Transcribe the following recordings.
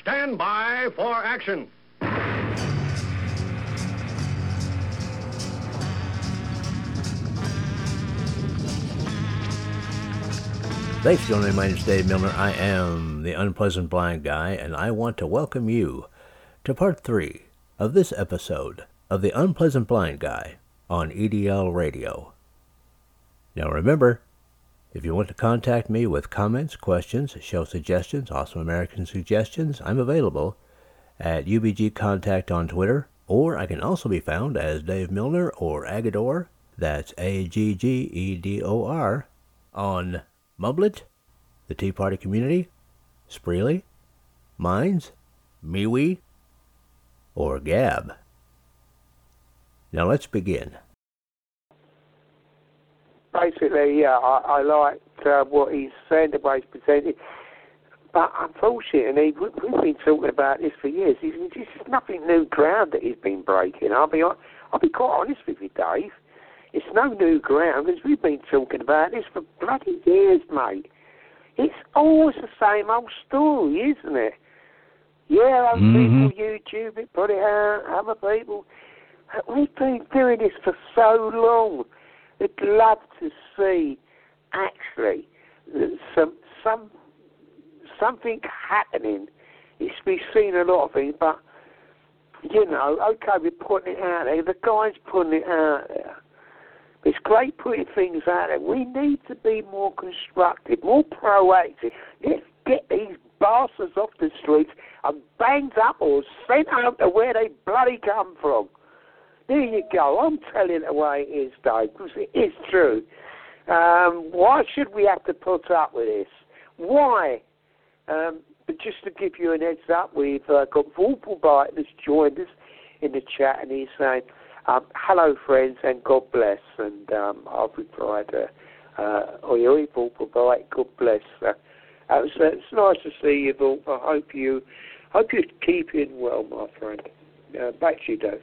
stand by for action. Thanks for joining. My name is Dave Milner. I am the Unpleasant Blind Guy, and I want to welcome you to part three of this episode of the Unpleasant Blind Guy on EDL Radio. Now remember, if you want to contact me with comments, questions, show suggestions, awesome American suggestions, I'm available at UBG Contact on Twitter, or I can also be found as Dave Milner or Agador, that's A-G-G-E-D-O-R, on Mublet, the Tea Party Community, Spreely, Minds, MeWe, or Gab. Now let's begin. Basically, yeah, I, I liked uh, what he's saying, the way he's presented. But unfortunately, we, we've been talking about this for years. This is nothing new ground that he's been breaking. I'll be, I'll be quite honest with you, Dave. It's no new ground because we've been talking about this for bloody years, mate. It's always the same old story, isn't it? Yeah, other mm-hmm. people YouTube it, put it out, other people. We've been doing this for so long. I'd love to see actually some some something happening. It's we've seen a lot of things, but you know, okay, we're putting it out there. The guy's putting it out there. It's great putting things out there. We need to be more constructive, more proactive. Let's get these bastards off the streets and banged up or sent out to where they bloody come from. There you go. I'm telling it the way it is, Dave, because it is true. Um, why should we have to put up with this? Why? Um, but just to give you an heads up, we've uh, got Vorpalbite that's joined us in the chat, and he's saying, um, hello, friends, and God bless. And um, I've replied, uh, uh, oi, oi, Vorpalbite, God bless. Uh, it's, it's nice to see you, Vorp. I hope, you, hope you're keeping well, my friend. Uh, back to you, Dave.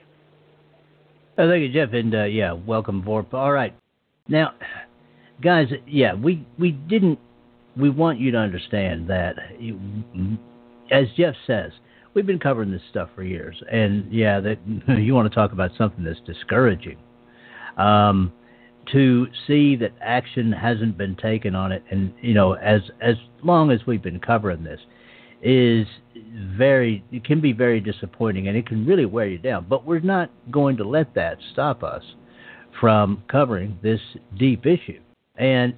Oh, thank you, Jeff, and uh, yeah, welcome, Vorp. All right, now, guys, yeah, we we didn't. We want you to understand that, you, as Jeff says, we've been covering this stuff for years, and yeah, that you want to talk about something that's discouraging. Um, to see that action hasn't been taken on it, and you know, as as long as we've been covering this, is very it can be very disappointing and it can really wear you down. But we're not going to let that stop us from covering this deep issue. And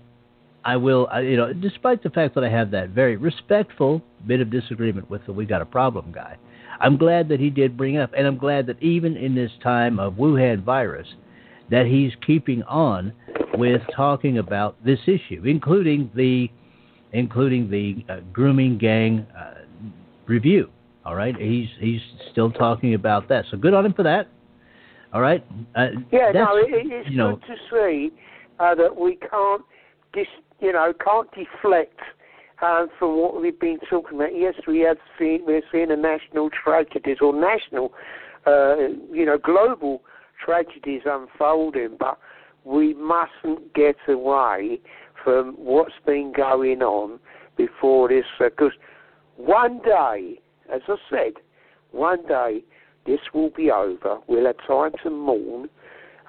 I will, you know, despite the fact that I have that very respectful bit of disagreement with the "we got a problem" guy, I'm glad that he did bring up, and I'm glad that even in this time of Wuhan virus, that he's keeping on with talking about this issue, including the including the uh, grooming gang uh, review. All right, he's he's still talking about that. So good on him for that. All right. Uh, yeah, no, it, it's you know, good to see uh, that we can't, dis, you know, can't deflect um, from what we've been talking about. Yes, we have seen we're seeing a national tragedies or national, uh, you know, global tragedies unfolding, but we mustn't get away from what's been going on before this, because uh, one day, as I said, one day this will be over. We'll have time to mourn,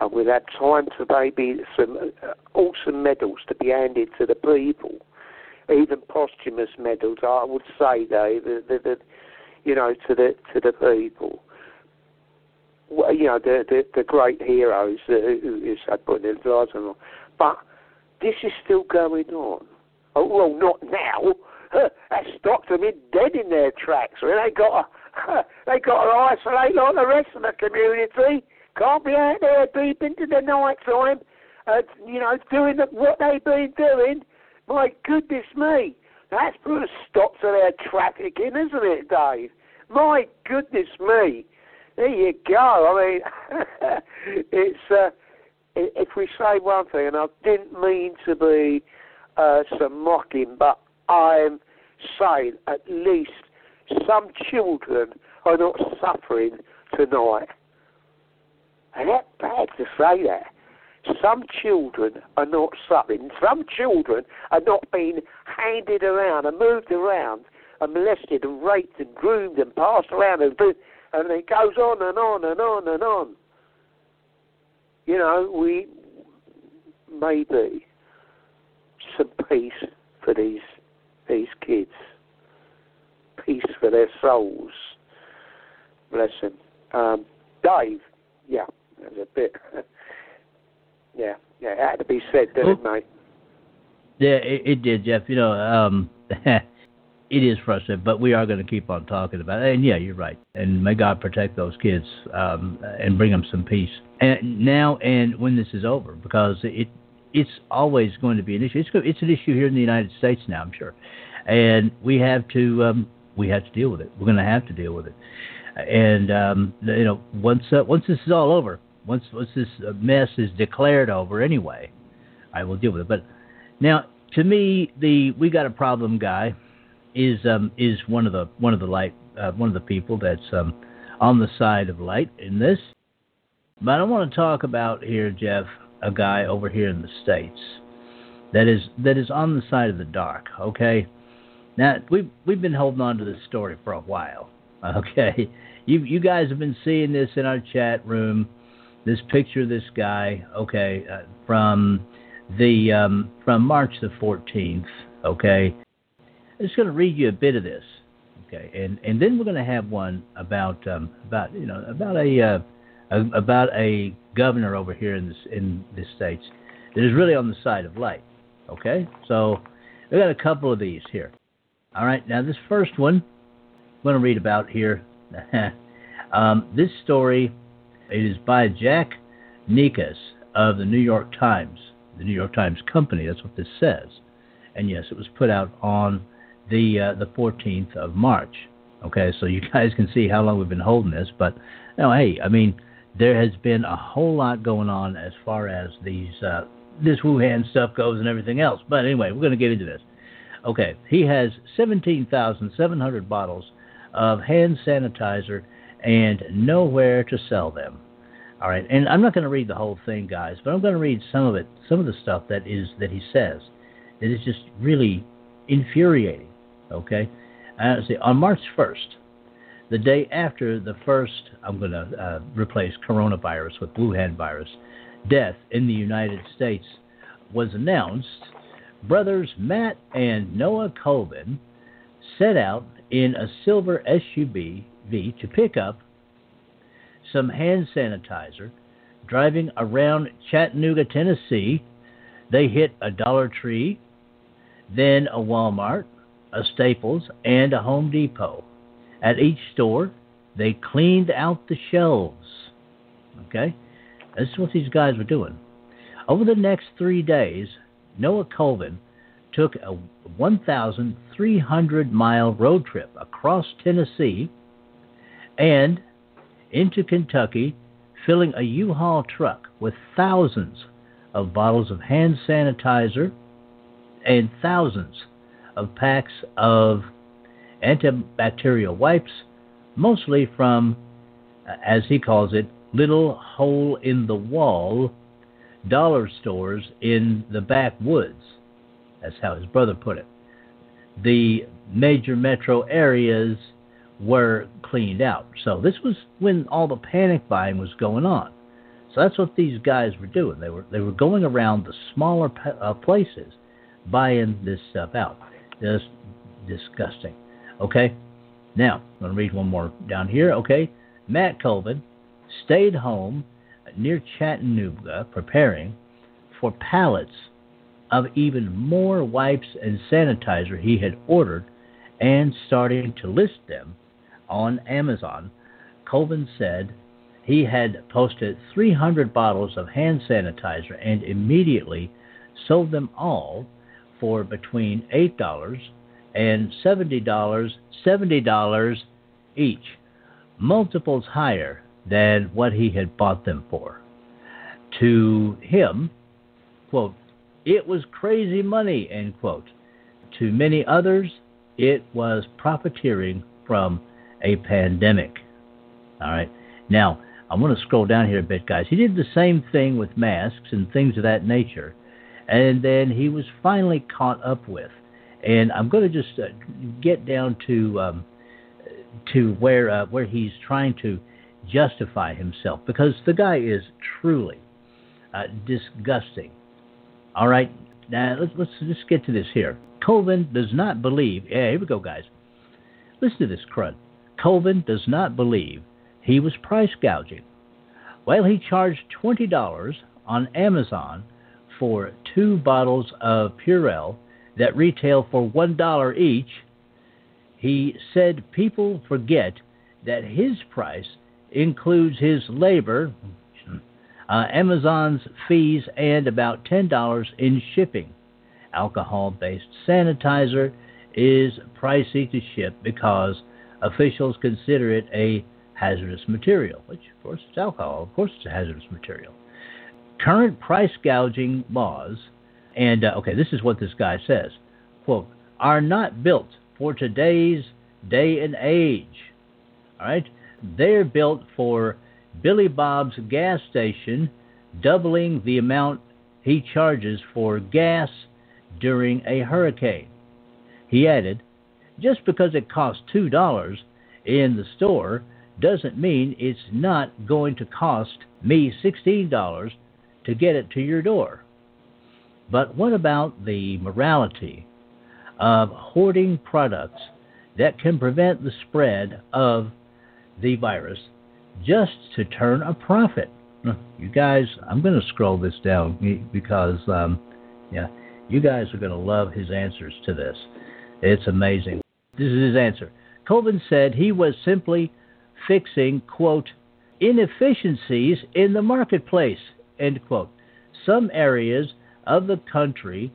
and we'll have time to maybe some uh, awesome medals to be handed to the people, even posthumous medals. I would say, Dave, the, the, the, you know, to the to the people. Well, you know, the, the the great heroes who, who had put their lives on. But this is still going on. Oh, well, not now. That stopped them in dead in their tracks. Well, they got to, they got to isolate like the rest of the community. Can't be out there deep into the night time, uh, you know, doing the, what they've been doing. My goodness me, that's put a stop to their trafficking, isn't it, Dave? My goodness me. There you go. I mean, it's. Uh, if we say one thing, and I didn't mean to be uh, some mocking, but I'm saying at least some children are not suffering tonight. And that's bad to say that. Some children are not suffering. Some children are not being handed around and moved around and molested and raped and groomed and passed around and, and it goes on and on and on and on. You know, we maybe some peace for these these kids, peace for their souls. Bless them. Um, Dave, yeah, there's a bit. yeah, yeah, it had to be said, didn't it, mate? Yeah, it, it did, Jeff. You know, um, it is frustrating, but we are going to keep on talking about it. And yeah, you're right. And may God protect those kids um, and bring them some peace. And now and when this is over, because it it's always going to be an issue. It's it's an issue here in the United States now, I'm sure, and we have to um, we have to deal with it. We're going to have to deal with it. And um, you know, once uh, once this is all over, once once this mess is declared over, anyway, I will deal with it. But now, to me, the we got a problem guy is um, is one of the one of the light uh, one of the people that's um, on the side of light in this. But I want to talk about here, Jeff, a guy over here in the states that is that is on the side of the dark. Okay, now we've we've been holding on to this story for a while. Okay, you you guys have been seeing this in our chat room. This picture of this guy. Okay, uh, from the um, from March the 14th. Okay, I'm just going to read you a bit of this. Okay, and and then we're going to have one about um, about you know about a, uh, about a governor over here in this in the states that is really on the side of light. Okay, so we got a couple of these here. All right, now this first one I'm going to read about here. um, this story it is by Jack Nickas of the New York Times the New York Times Company. That's what this says. And yes, it was put out on the uh, the 14th of March. Okay, so you guys can see how long we've been holding this. But you know, hey, I mean, there has been a whole lot going on as far as these uh, this Wuhan stuff goes and everything else. But anyway, we're going to get into this. Okay, he has 17,700 bottles of hand sanitizer and nowhere to sell them. All right, and I'm not going to read the whole thing, guys, but I'm going to read some of it, some of the stuff that is that he says. It is just really infuriating. Okay, uh, see, on March 1st, the day after the first, I'm going to uh, replace coronavirus with blue Wuhan virus death in the United States was announced. Brothers Matt and Noah Colvin set out in a silver SUV to pick up some hand sanitizer. Driving around Chattanooga, Tennessee, they hit a Dollar Tree, then a Walmart, a Staples, and a Home Depot. At each store, they cleaned out the shelves. Okay? This is what these guys were doing. Over the next three days, Noah Colvin took a 1,300 mile road trip across Tennessee and into Kentucky, filling a U Haul truck with thousands of bottles of hand sanitizer and thousands of packs of antibacterial wipes, mostly from, as he calls it, little hole in the wall dollar stores in the backwoods. That's how his brother put it. The major metro areas were cleaned out. So this was when all the panic buying was going on. So that's what these guys were doing. They were they were going around the smaller uh, places buying this stuff out. Just disgusting. Okay. Now I'm going to read one more down here. Okay. Matt Colvin stayed home near Chattanooga preparing for pallets of even more wipes and sanitizer he had ordered and starting to list them on Amazon, Colvin said he had posted 300 bottles of hand sanitizer and immediately sold them all for between $8 and $70, $70 each, multiples higher than what he had bought them for. To him, quote, it was crazy money, end quote. To many others, it was profiteering from a pandemic. All right. Now, I'm going to scroll down here a bit, guys. He did the same thing with masks and things of that nature. And then he was finally caught up with and I'm going to just uh, get down to um, to where uh, where he's trying to justify himself because the guy is truly uh, disgusting. All right, now let's let's just get to this here. Colvin does not believe. Yeah, here we go, guys. Listen to this crud. Colvin does not believe he was price gouging. Well, he charged twenty dollars on Amazon for two bottles of Purell that retail for one dollar each. He said people forget that his price includes his labor, uh, Amazon's fees, and about $10 in shipping. Alcohol based sanitizer is pricey to ship because officials consider it a hazardous material, which, of course, it's alcohol. Of course, it's a hazardous material. Current price gouging laws, and uh, okay, this is what this guy says quote, are not built for today's day and age. All right? They're built for Billy Bob's gas station, doubling the amount he charges for gas during a hurricane. He added, just because it costs $2 in the store doesn't mean it's not going to cost me $16 to get it to your door. But what about the morality of hoarding products that can prevent the spread of the virus just to turn a profit? You guys, I'm going to scroll this down because, um, yeah, you guys are going to love his answers to this. It's amazing. This is his answer. Colvin said he was simply fixing, quote, inefficiencies in the marketplace, end quote. Some areas of the country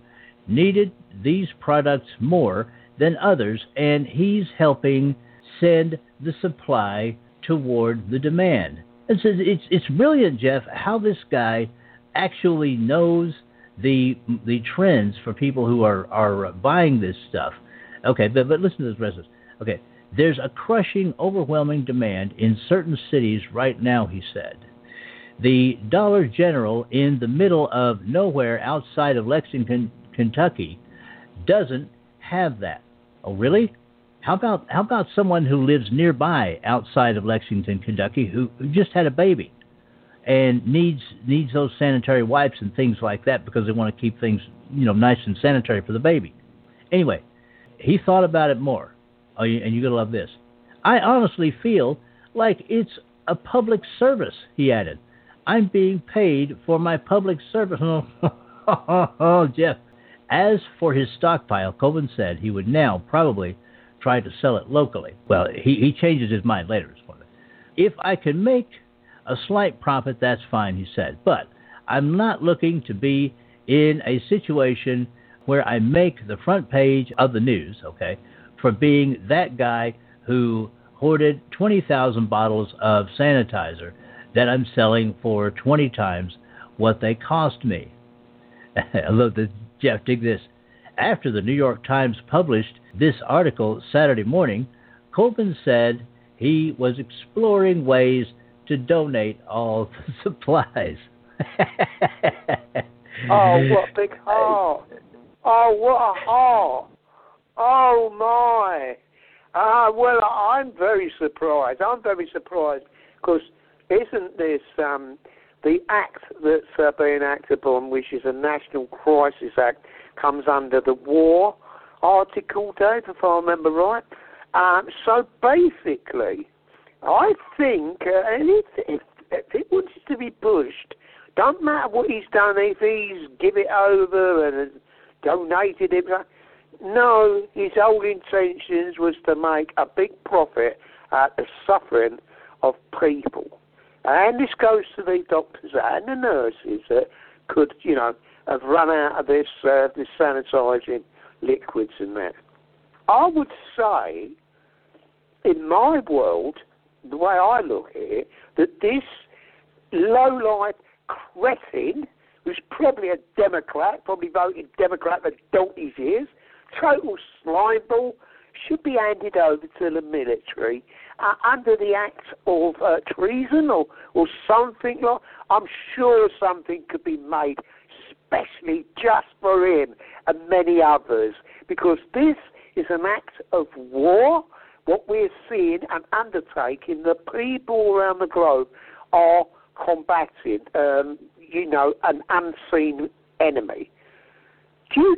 needed these products more than others, and he's helping send the supply toward the demand. And so it's it's brilliant, Jeff, how this guy actually knows the the trends for people who are are buying this stuff. Okay, but but listen to this rest. Okay, there's a crushing, overwhelming demand in certain cities right now, he said. The Dollar General in the middle of nowhere outside of Lexington, Kentucky, doesn't have that. Oh, really? How about how about someone who lives nearby outside of Lexington, Kentucky, who, who just had a baby and needs needs those sanitary wipes and things like that because they want to keep things you know nice and sanitary for the baby. Anyway, he thought about it more. Oh, and you're gonna love this. I honestly feel like it's a public service. He added, "I'm being paid for my public service." oh, Jeff. As for his stockpile, Colvin said he would now probably try to sell it locally. Well, he, he changes his mind later. If I can make a slight profit, that's fine, he said. But I'm not looking to be in a situation where I make the front page of the news, okay, for being that guy who hoarded 20,000 bottles of sanitizer that I'm selling for 20 times what they cost me. I love this. Jeff, dig this. After the New York Times published this article Saturday morning, Colvin said he was exploring ways to donate all the supplies. oh, what big heart! Oh, what a heart! Oh my! Ah, well, I'm very surprised. I'm very surprised because isn't this um, the act that's uh, being acted upon, which is a National Crisis Act, comes under the War Article, Dave, if I remember right. Um, so basically, I think, uh, if, if, if it wants to be pushed, don't matter what he's done, if he's give it over and donated it. No, his whole intentions was to make a big profit at the suffering of people. And this goes to the doctors and the nurses that could, you know, have run out of this uh, this sanitising liquids and that. I would say, in my world, the way I look at it, that this low-life cretin, who's probably a Democrat, probably voted Democrat for donkey's ears, total slimeball, should be handed over to the military uh, under the act of uh, treason or, or something like. I'm sure something could be made, especially just for him and many others, because this is an act of war. What we're seeing and undertaking, the people around the globe are combating, um, you know, an unseen enemy. Do you,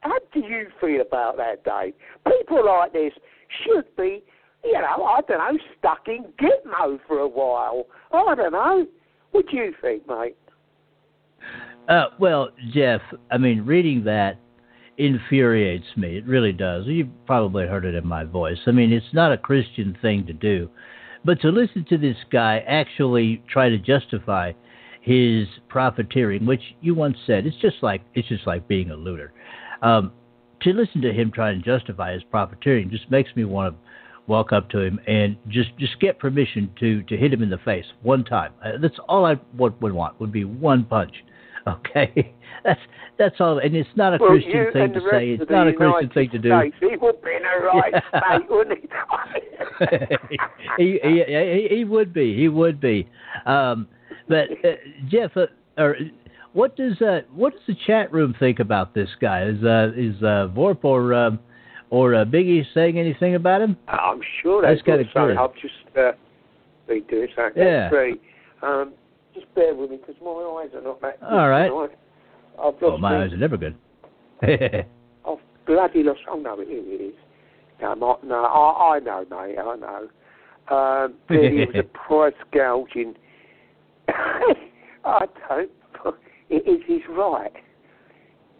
how do you feel about that, Dave? People like this should be, you know, I don't know, stuck in Gitmo for a while. I don't know. What do you think, mate? Uh, well, Jeff, I mean, reading that infuriates me. It really does. You've probably heard it in my voice. I mean, it's not a Christian thing to do. But to listen to this guy actually try to justify his profiteering, which you once said, it's just like it's just like being a looter. Um, to listen to him try and justify his profiteering just makes me want to walk up to him and just just get permission to to hit him in the face one time. Uh, that's all I would, would want would be one punch. Okay, that's that's all, and it's not a well, Christian thing to say. It's not a Christian thing to do. He would be in a right yeah. state, wouldn't he? he, he, he? He would be. He would be. Um, but uh, Jeff, uh, or what does uh, what does the chat room think about this guy? Is uh, is uh, Vorp or um, or uh, Biggie saying anything about him? I'm sure that's kind of good. I've just uh, been doing something. Yeah. Great. Um, just bear with me because my eyes are not that good. All right. I've oh, my eyes are never good. I've bloody lost. Oh no, it is. No, my, no, I, I know, mate. I know. Um, it was a price gouging. I don't. It is his right.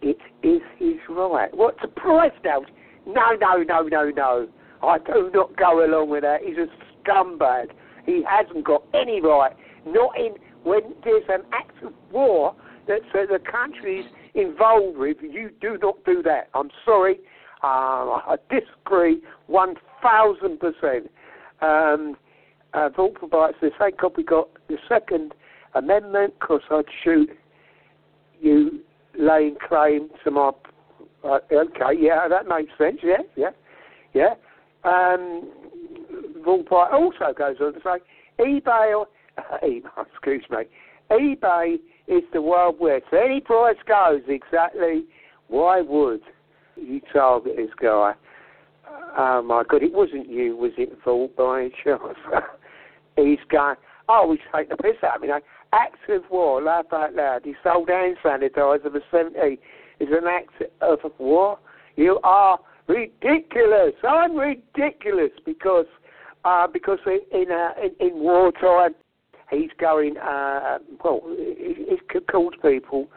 It is his right. What's a price gouge? No, no, no, no, no. I do not go along with that. He's a scumbag. He hasn't got any right. Not in when there's an act of war that uh, the country's involved with, you do not do that. I'm sorry. Uh, I disagree 1,000%. Um, uh, Vorpalbite. The thank God we got the Second Amendment because I'd shoot you laying claim to my. Uh, okay, yeah, that makes sense. Yeah, yeah, yeah. Um, Vorpalbite also goes on to say eBay excuse me, eBay is the Wild West. Any price goes, exactly. Why would you target this guy? Oh my God, it wasn't you, was it, Vorp, any chance? he's going, oh, he's taking the piss out of me. Act of war, laugh out loud. He sold hand sanitizer for 70 is an act of war. You are ridiculous. I'm ridiculous because uh, because in, uh, in in wartime he's going, uh, well, he, he calls people,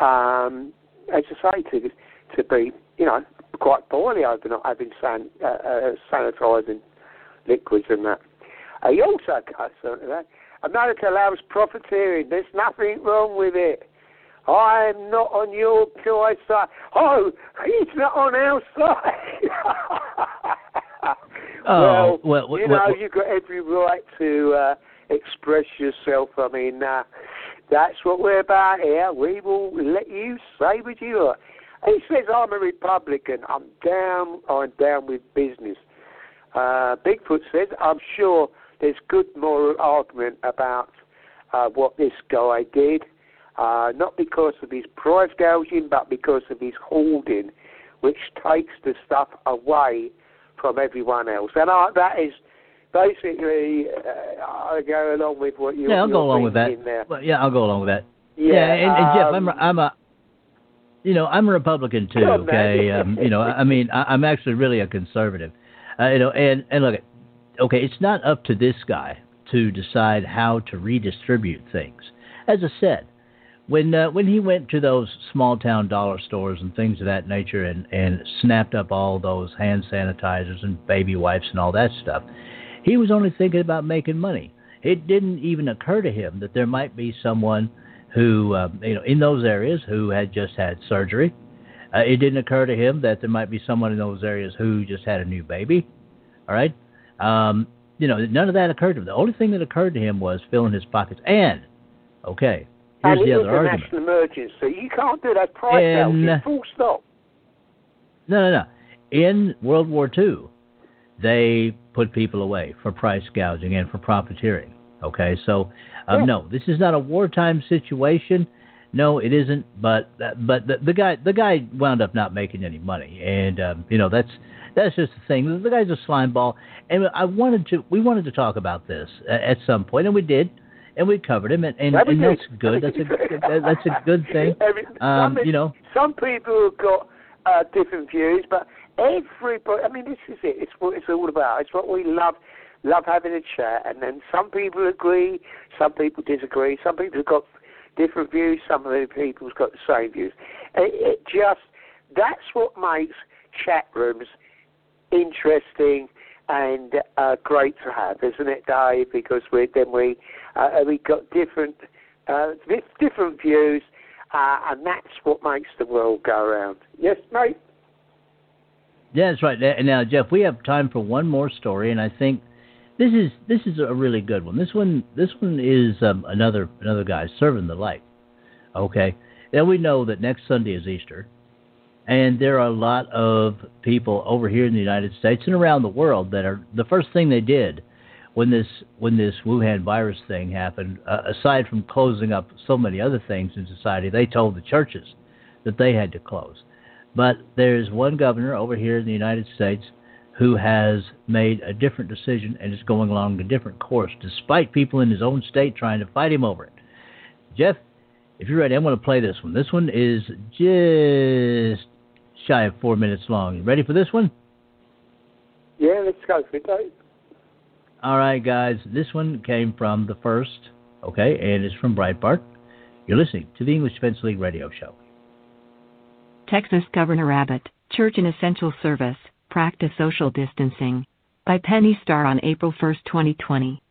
um, as I say, to, to be, you know, quite poorly over not having san, uh, uh, sanitising liquids and that. He also goes on to that. America allows profiteering. There's nothing wrong with it. I'm not on your choice side. Oh, he's not on our side. oh, well, well, you know, well, you've got every right to uh, express yourself. I mean, uh, that's what we're about here. We will let you say what you are. He says, I'm a Republican. I'm down. I'm down with business. Uh, Bigfoot says, I'm sure there's good moral argument about uh, what this guy did. Uh, not because of his price gouging, but because of his hoarding, which takes the stuff away from everyone else. And uh, that is basically, uh, I go along with what you. Yeah, I'll go along with that. Well, yeah, I'll go along with that. Yeah, yeah and, and Jeff, I'm, um, I'm a, you know, I'm a Republican too. Okay, um, you know, I mean, I, I'm actually really a conservative. Uh, you know, and and look, okay, it's not up to this guy to decide how to redistribute things. As I said, when uh, when he went to those small town dollar stores and things of that nature and and snapped up all those hand sanitizers and baby wipes and all that stuff, he was only thinking about making money. It didn't even occur to him that there might be someone who, uh, you know, in those areas who had just had surgery. Uh, it didn't occur to him that there might be someone in those areas who just had a new baby. All right, um, you know, none of that occurred to him. The only thing that occurred to him was filling his pockets. And okay, here's and the other argument. national emergency. You can't do that price in, Full stop. No, no, no. In World War II, they put people away for price gouging and for profiteering. Okay, so um, yeah. no, this is not a wartime situation. No, it isn't. But but the, the guy the guy wound up not making any money, and um, you know that's that's just the thing. The guy's a slime ball, and I wanted to we wanted to talk about this at some point, and we did, and we covered him, and and, and that's good. That's a that's a good thing. Um, you know, some people have got uh, different views, but everybody. I mean, this is it. It's what it's all about. It's what we love love having a chat, and then some people agree, some people disagree, some people have got different views. Some of the people's got the same views. It, it just that's what makes chat rooms interesting and uh, great to have, isn't it, Dave? Because we then we uh, we got different uh, different views, uh, and that's what makes the world go around. Yes, mate. Yeah, that's right. Now, Jeff, we have time for one more story, and I think this is this is a really good one. This one this one is um, another another guy serving the light. Okay, then we know that next Sunday is Easter, and there are a lot of people over here in the United States and around the world that are the first thing they did when this when this Wuhan virus thing happened. Uh, aside from closing up so many other things in society, they told the churches that they had to close. But there's one governor over here in the United States who has made a different decision and is going along a different course, despite people in his own state trying to fight him over it. Jeff, if you're ready, I'm going to play this one. This one is just shy of four minutes long. You ready for this one? Yeah, let's go for it, All right, guys. This one came from the first, okay, and it's from Breitbart. You're listening to the English Defense League radio show. Texas Governor Abbott, Church and Essential Service, Practice Social Distancing by Penny Starr on April 1, 2020.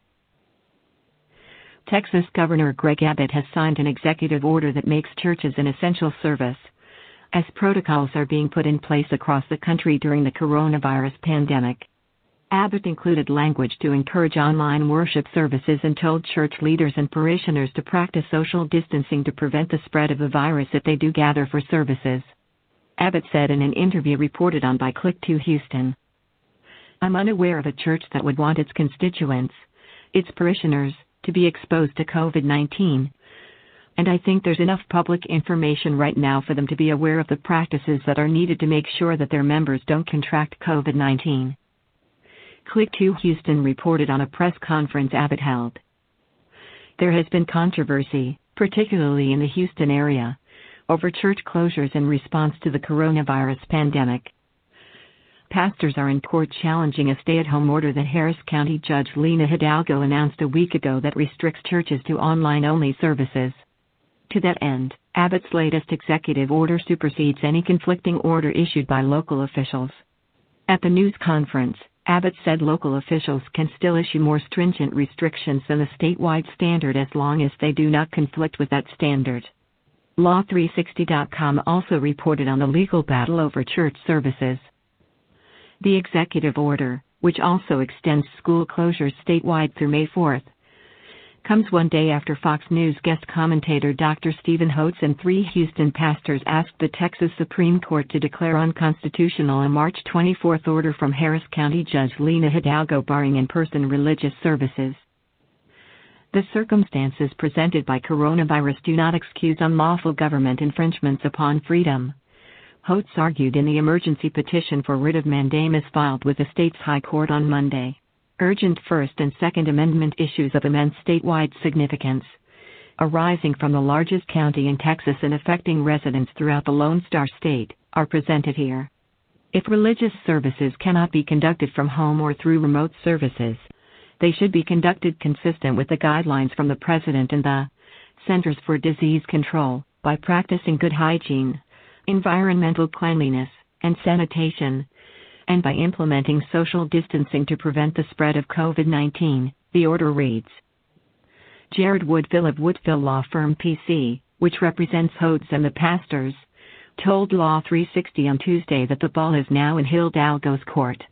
Texas Governor Greg Abbott has signed an executive order that makes churches an essential service. As protocols are being put in place across the country during the coronavirus pandemic, Abbott included language to encourage online worship services and told church leaders and parishioners to practice social distancing to prevent the spread of the virus if they do gather for services. Abbott said in an interview reported on by Click 2 Houston. I'm unaware of a church that would want its constituents, its parishioners, to be exposed to COVID 19. And I think there's enough public information right now for them to be aware of the practices that are needed to make sure that their members don't contract COVID 19. Click 2 Houston reported on a press conference Abbott held. There has been controversy, particularly in the Houston area, over church closures in response to the coronavirus pandemic. Pastors are in court challenging a stay at home order that Harris County Judge Lina Hidalgo announced a week ago that restricts churches to online only services. To that end, Abbott's latest executive order supersedes any conflicting order issued by local officials. At the news conference, Abbott said local officials can still issue more stringent restrictions than the statewide standard as long as they do not conflict with that standard. Law360.com also reported on the legal battle over church services. The executive order, which also extends school closures statewide through May 4th, comes one day after Fox News guest commentator Dr. Steven Hotze and three Houston pastors asked the Texas Supreme Court to declare unconstitutional a March 24th order from Harris County Judge Lina Hidalgo barring in person religious services. The circumstances presented by coronavirus do not excuse unlawful government infringements upon freedom. Hotze argued in the emergency petition for writ of mandamus filed with the state's High Court on Monday. Urgent First and Second Amendment issues of immense statewide significance, arising from the largest county in Texas and affecting residents throughout the Lone Star State, are presented here. If religious services cannot be conducted from home or through remote services, they should be conducted consistent with the guidelines from the President and the Centers for Disease Control by practicing good hygiene, environmental cleanliness, and sanitation, and by implementing social distancing to prevent the spread of COVID 19, the order reads. Jared Woodfill of Woodfill Law Firm PC, which represents Hotze and the pastors, told Law 360 on Tuesday that the ball is now in Hidalgo's court.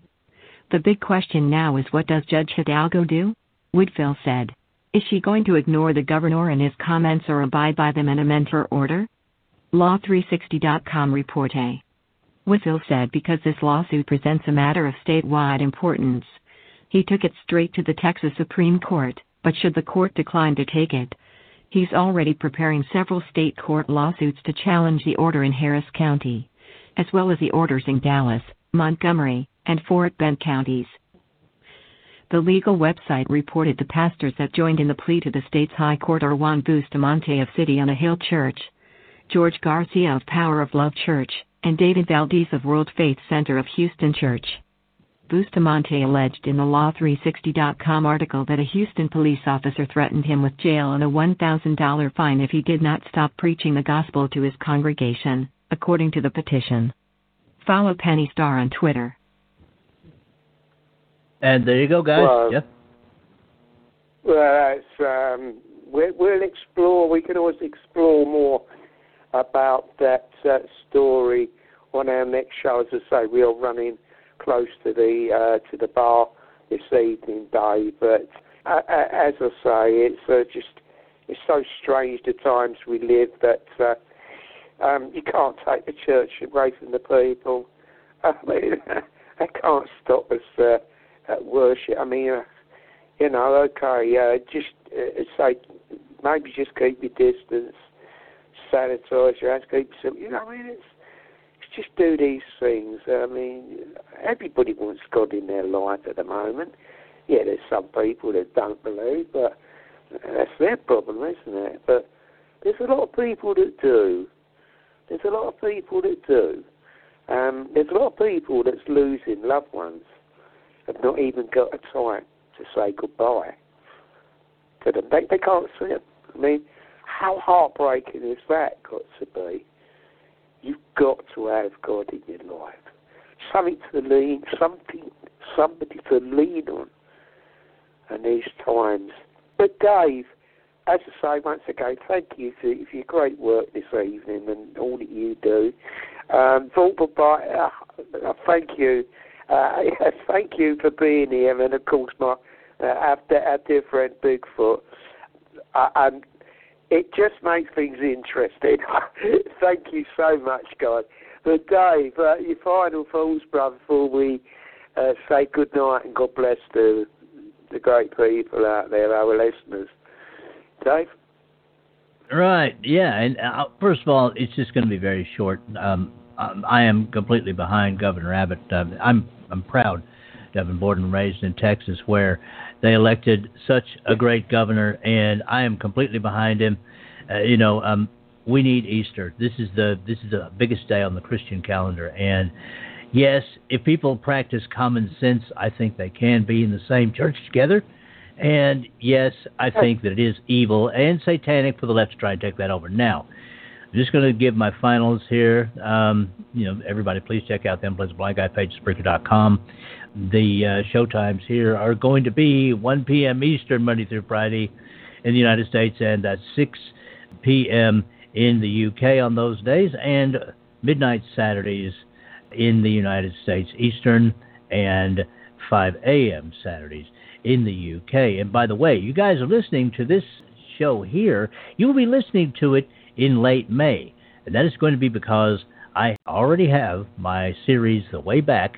The big question now is what does Judge Hidalgo do? Woodfill said. Is she going to ignore the governor and his comments or abide by them and amend her order? Law360.com report A. Woodfill said because this lawsuit presents a matter of statewide importance. He took it straight to the Texas Supreme Court, but should the court decline to take it, He's already preparing several state court lawsuits to challenge the order in Harris County, as well as the orders in Dallas, Montgomery, and Fort Bend counties. The legal website reported the pastors that joined in the plea to the state's high court are Juan Bustamante of City on a Hill Church, George Garcia of Power of Love Church, and David Valdez of World Faith Center of Houston Church. Bustamante alleged in the Law360.com article that a Houston police officer threatened him with jail and a $1,000 fine if he did not stop preaching the gospel to his congregation, according to the petition. Follow Penny Starr on Twitter. And there you go, guys. Well, yep. Well, it's, um, we, we'll explore. We can always explore more about that uh, story on our next show. As I say, we are running close to the uh, to the bar this evening, Dave. But uh, as I say, it's uh, just it's so strange the times we live that uh, um, you can't take the church away from the people. I mean, they can't stop us uh, at worship. I mean, uh, you know, okay, uh, just uh, say maybe just keep your distance, sanitize your hands, keep yourself. You know, I mean, it's it's just do these things. I mean, everybody wants God in their life at the moment. Yeah, there's some people that don't believe, but that's their problem, isn't it? But there's a lot of people that do. There's a lot of people that do. Um, there's a lot of people that's losing loved ones have not even got a time to say goodbye to them. They, they can't see them. I mean, how heartbreaking is that got to be? You've got to have God in your life. Something to lean, something, somebody to lean on in these times. But Dave, as I say once again, thank you for, for your great work this evening and all that you do. Um, uh, thank you. Uh, thank you for being here, and of course, my uh, our, our dear friend Bigfoot. Uh, and it just makes things interesting. thank you so much, guys. But Dave, uh, your final thoughts, brother, before we uh, say good night and God bless the the great people out there, our listeners. Dave. Right. Yeah. And uh, first of all, it's just going to be very short. Um, I am completely behind Governor Abbott. Um, I'm I'm proud to have been born and raised in Texas, where they elected such a great governor, and I am completely behind him. Uh, you know, um, we need Easter. This is the this is the biggest day on the Christian calendar, and yes, if people practice common sense, I think they can be in the same church together. And yes, I think that it is evil and satanic for the left to try and take that over. Now, I'm just going to give my finals here. Um, you know, everybody, please check out the Unpleasant Blind Guy page, Spreaker.com. The uh, show times here are going to be 1 p.m. Eastern, Monday through Friday in the United States, and at 6 p.m. in the UK on those days, and midnight Saturdays in the United States Eastern, and 5 a.m. Saturdays in the UK. And by the way, you guys are listening to this show here. You will be listening to it in late May. And that is going to be because I already have my series, The Way Back,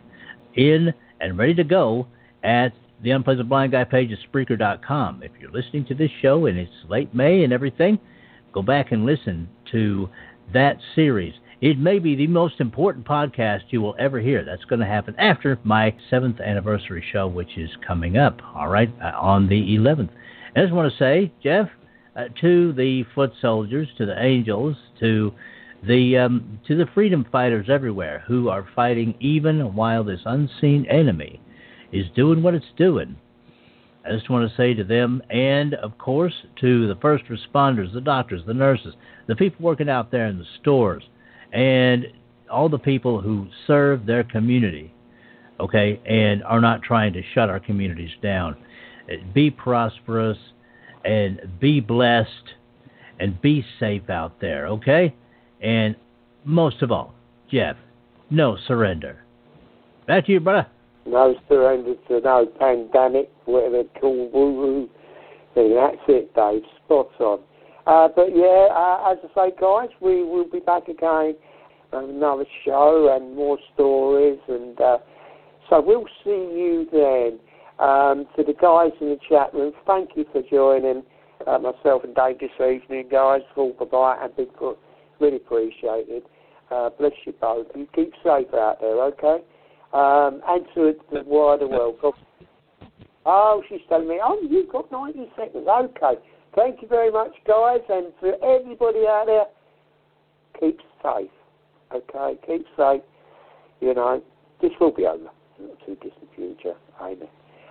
in and ready to go at the Unpleasant Blind Guy page at Spreaker.com. If you're listening to this show and it's late May and everything, go back and listen to that series. It may be the most important podcast you will ever hear. That's going to happen after my seventh anniversary show, which is coming up, all right, on the 11th. I just want to say, Jeff, uh, to the foot soldiers, to the angels, to the um, to the freedom fighters everywhere who are fighting even while this unseen enemy is doing what it's doing. I just want to say to them, and of course to the first responders, the doctors, the nurses, the people working out there in the stores, and all the people who serve their community, okay, and are not trying to shut our communities down. Be prosperous and be blessed and be safe out there, okay? And most of all, Jeff, no surrender. Back to you, brother. No surrender to no pandemic, whatever it's called, woo woo. That's it, Dave. Spot on. Uh, but yeah, uh, as I say, guys, we will be back again another show and more stories. And uh, so we'll see you then. Um, to the guys in the chat room, thank you for joining. uh, myself and Dave this evening, guys. Full bye and Bigfoot. Really appreciated. Uh, bless you both. You keep safe out there, okay? Um, and to the wider world. Oh, she's telling me, oh, you've got 90 seconds. Okay. Thank you very much, guys. And for everybody out there, keep safe. Okay? Keep safe. You know, this will be over. in Not too distant future. Amen.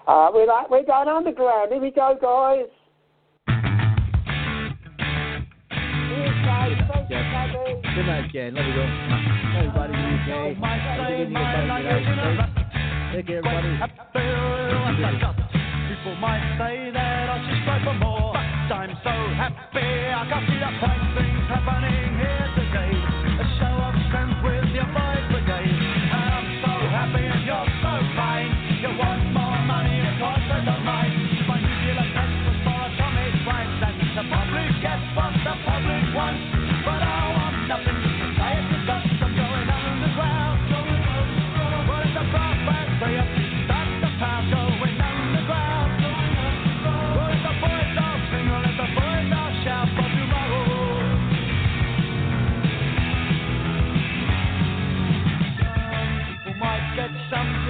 Uh, we're, like, we're going underground. Here we go, guys. Good night, Jen. Let me go. Everybody in the UK. Everybody in the Take care, everybody. People might say that I should strive for more. But I'm so happy I can see the fine things happening here today.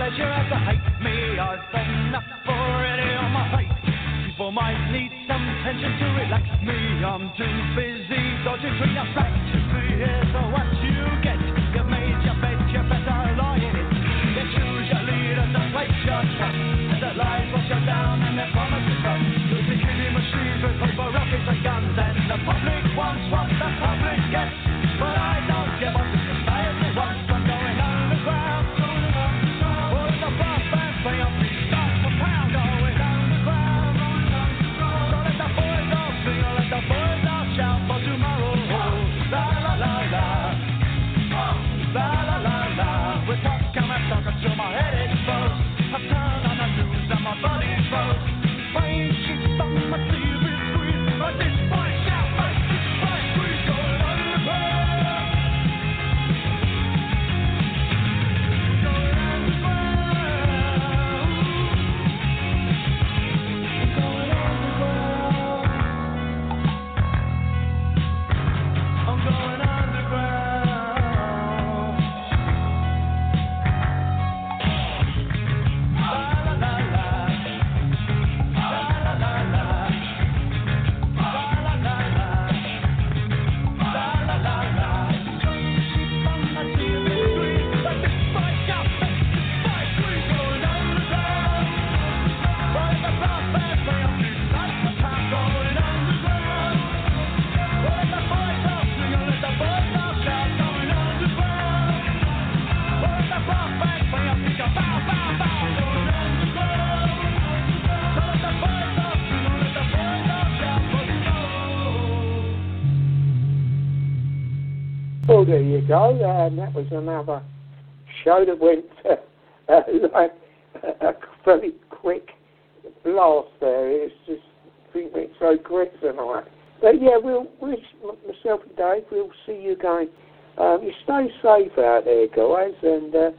Pleasure as they hate me. I've enough already on my plate. People might need some tension to relax me. I'm too busy dodging the facts. You see, here's what you get. You made your bed, you better lie in it. You choose your leaders and place your trust. And The lies wash you down and their promises up. You'll be killing machines with paper rockets and guns. And the public wants what the public gets. Well, there. And that was another show that went uh, like a very quick blast there. It's just, think went so quick tonight. But yeah, we'll, we'll, myself and Dave, we'll see you going. Um, you stay safe out there, guys, and uh,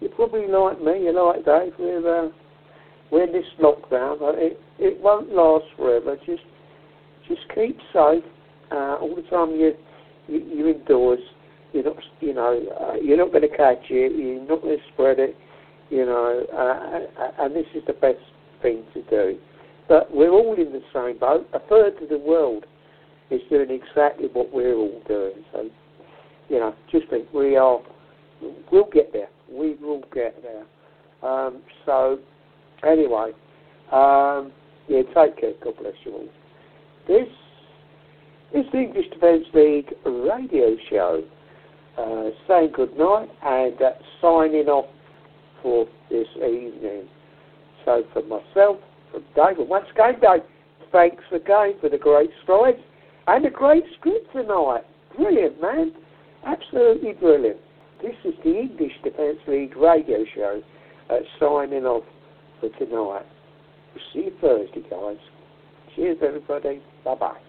you're probably like me, you're like Dave, we're, uh, we're in this lockdown, but it, it won't last forever. Just just keep safe uh, all the time you, you you're indoors. You're not, you know, uh, you're not going to catch it. You're not going to spread it. You know, uh, and this is the best thing to do. But we're all in the same boat. A third of the world is doing exactly what we're all doing. So, you know, just think we are. We'll get there. We will get there. Um, so, anyway, um, yeah, take care. God bless you all. This is the English Defence League radio show. Uh, saying good night and uh, signing off for this evening. So, for myself, for David, once again, Dave, thanks again for the great slides and the great script tonight. Brilliant, man. Absolutely brilliant. This is the English Defence League radio show uh, signing off for tonight. We'll see you Thursday, guys. Cheers, everybody. Bye bye.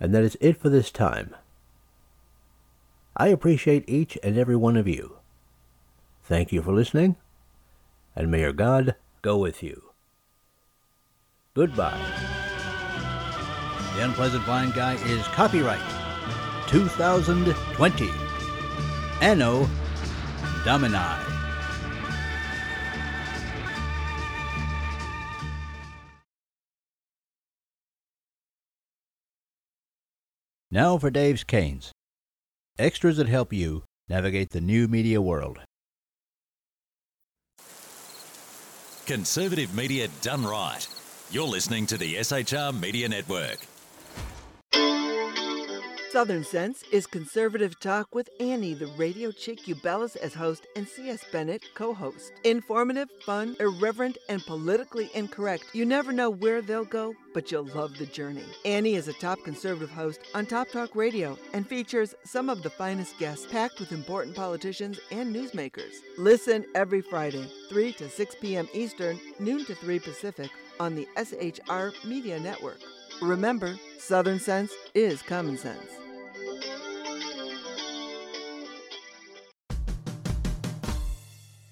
And that is it for this time. I appreciate each and every one of you. Thank you for listening, and may your God go with you. Goodbye. The Unpleasant Blind Guy is copyright 2020. Anno Domini. Now for Dave's Canes. Extras that help you navigate the new media world. Conservative media done right. You're listening to the SHR Media Network. Southern Sense is conservative talk with Annie, the radio chick you bellows as host, and C.S. Bennett co host. Informative, fun, irreverent, and politically incorrect. You never know where they'll go, but you'll love the journey. Annie is a top conservative host on Top Talk Radio and features some of the finest guests packed with important politicians and newsmakers. Listen every Friday, 3 to 6 p.m. Eastern, noon to 3 Pacific, on the SHR Media Network. Remember, Southern Sense is common sense.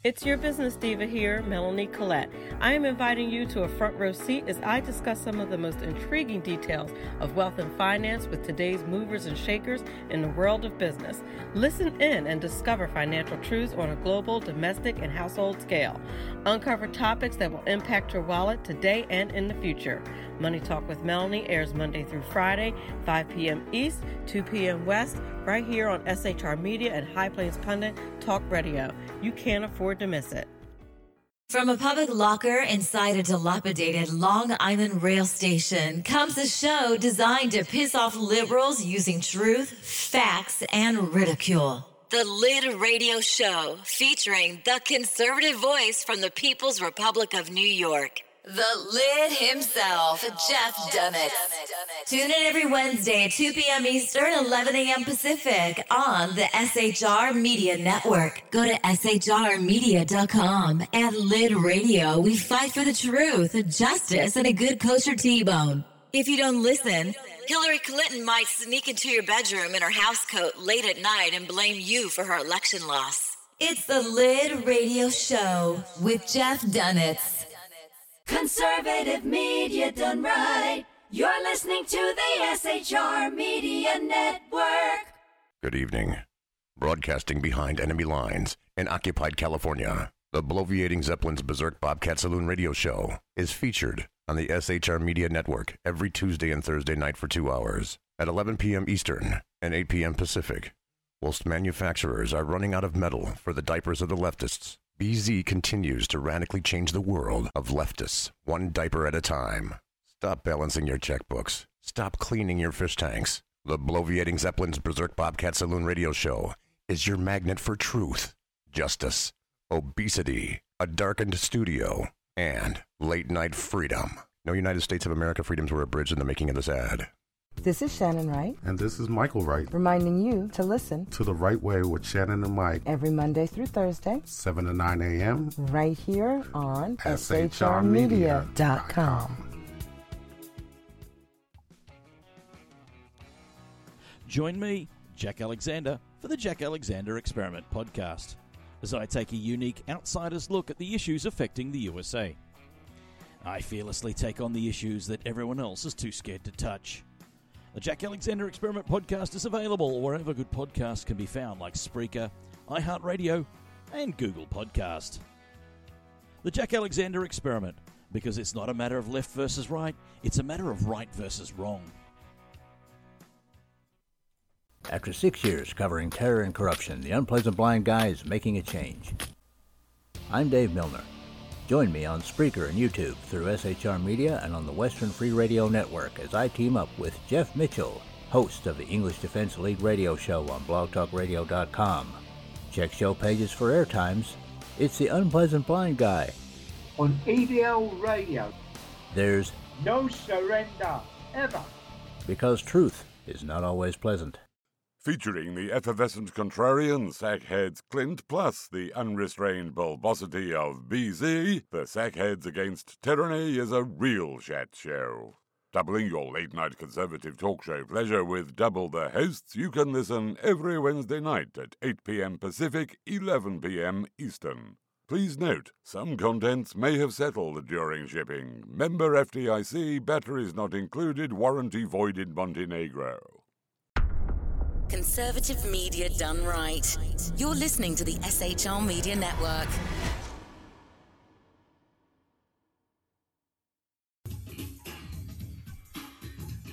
It's your business diva here, Melanie Collette. I am inviting you to a front row seat as I discuss some of the most intriguing details of wealth and finance with today's movers and shakers in the world of business. Listen in and discover financial truths on a global, domestic, and household scale. Uncover topics that will impact your wallet today and in the future. Money Talk with Melanie airs Monday through Friday, 5 p.m. East, 2 p.m. West, right here on SHR Media and High Plains Pundit Talk Radio. You can't afford to miss it. From a public locker inside a dilapidated Long Island rail station comes a show designed to piss off liberals using truth, facts, and ridicule. The Lid Radio Show, featuring the conservative voice from the People's Republic of New York. The Lid himself, Jeff Dunetz. Tune in every Wednesday at 2 p.m. Eastern, 11 a.m. Pacific on the SHR Media Network. Go to shrmedia.com and Lid Radio. We fight for the truth, justice, and a good kosher T-bone. If you don't listen, Hillary Clinton might sneak into your bedroom in her housecoat late at night and blame you for her election loss. It's the Lid Radio Show with Jeff Dunetz. Conservative media done right. You're listening to the SHR Media Network. Good evening. Broadcasting behind enemy lines in occupied California, the Bloviating Zeppelin's Berserk Bobcat Saloon radio show is featured on the SHR Media Network every Tuesday and Thursday night for two hours at 11 p.m. Eastern and 8 p.m. Pacific. Whilst manufacturers are running out of metal for the diapers of the leftists, BZ continues to radically change the world of leftists, one diaper at a time. Stop balancing your checkbooks. Stop cleaning your fish tanks. The Bloviating Zeppelin's Berserk Bobcat Saloon radio show is your magnet for truth, justice, obesity, a darkened studio, and late night freedom. No United States of America freedoms were abridged in the making of this ad. This is Shannon Wright, And this is Michael Wright reminding you to listen to The Right Way with Shannon and Mike, every Monday through Thursday, 7 to 9 a.m. right here on SHRmedia.com. shrmedia.com. Join me, Jack Alexander, for the Jack Alexander Experiment podcast, as I take a unique outsider's look at the issues affecting the USA. I fearlessly take on the issues that everyone else is too scared to touch. The Jack Alexander Experiment podcast is available wherever good podcasts can be found, like Spreaker, iHeartRadio, and Google Podcast. The Jack Alexander Experiment, because it's not a matter of left versus right, it's a matter of right versus wrong. After six years covering terror and corruption, the Unpleasant Blind Guy is making a change. I'm Dave Milner. Join me on Spreaker and YouTube through SHR Media and on the Western Free Radio Network as I team up with Jeff Mitchell, host of the English Defense League radio show on blogtalkradio.com. Check show pages for airtimes. It's the Unpleasant Blind Guy. on EDL Radio. There's No surrender, ever. because truth is not always pleasant. Featuring the effervescent contrarian Sackheads Clint, plus the unrestrained bulbosity of BZ, the Sackheads Against Tyranny is a real chat show. Doubling your late night conservative talk show pleasure with double the hosts, you can listen every Wednesday night at 8 p.m. Pacific, 11 p.m. Eastern. Please note, some contents may have settled during shipping. Member FDIC, batteries not included, warranty void in Montenegro. Conservative media done right. You're listening to the SHR Media Network.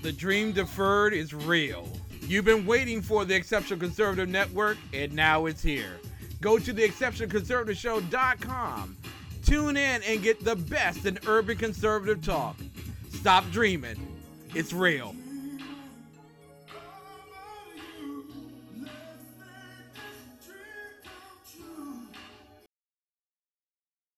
The dream deferred is real. You've been waiting for the Exceptional Conservative Network, and now it's here. Go to the exceptionalconservativeshow.com. Tune in and get the best in urban conservative talk. Stop dreaming. It's real.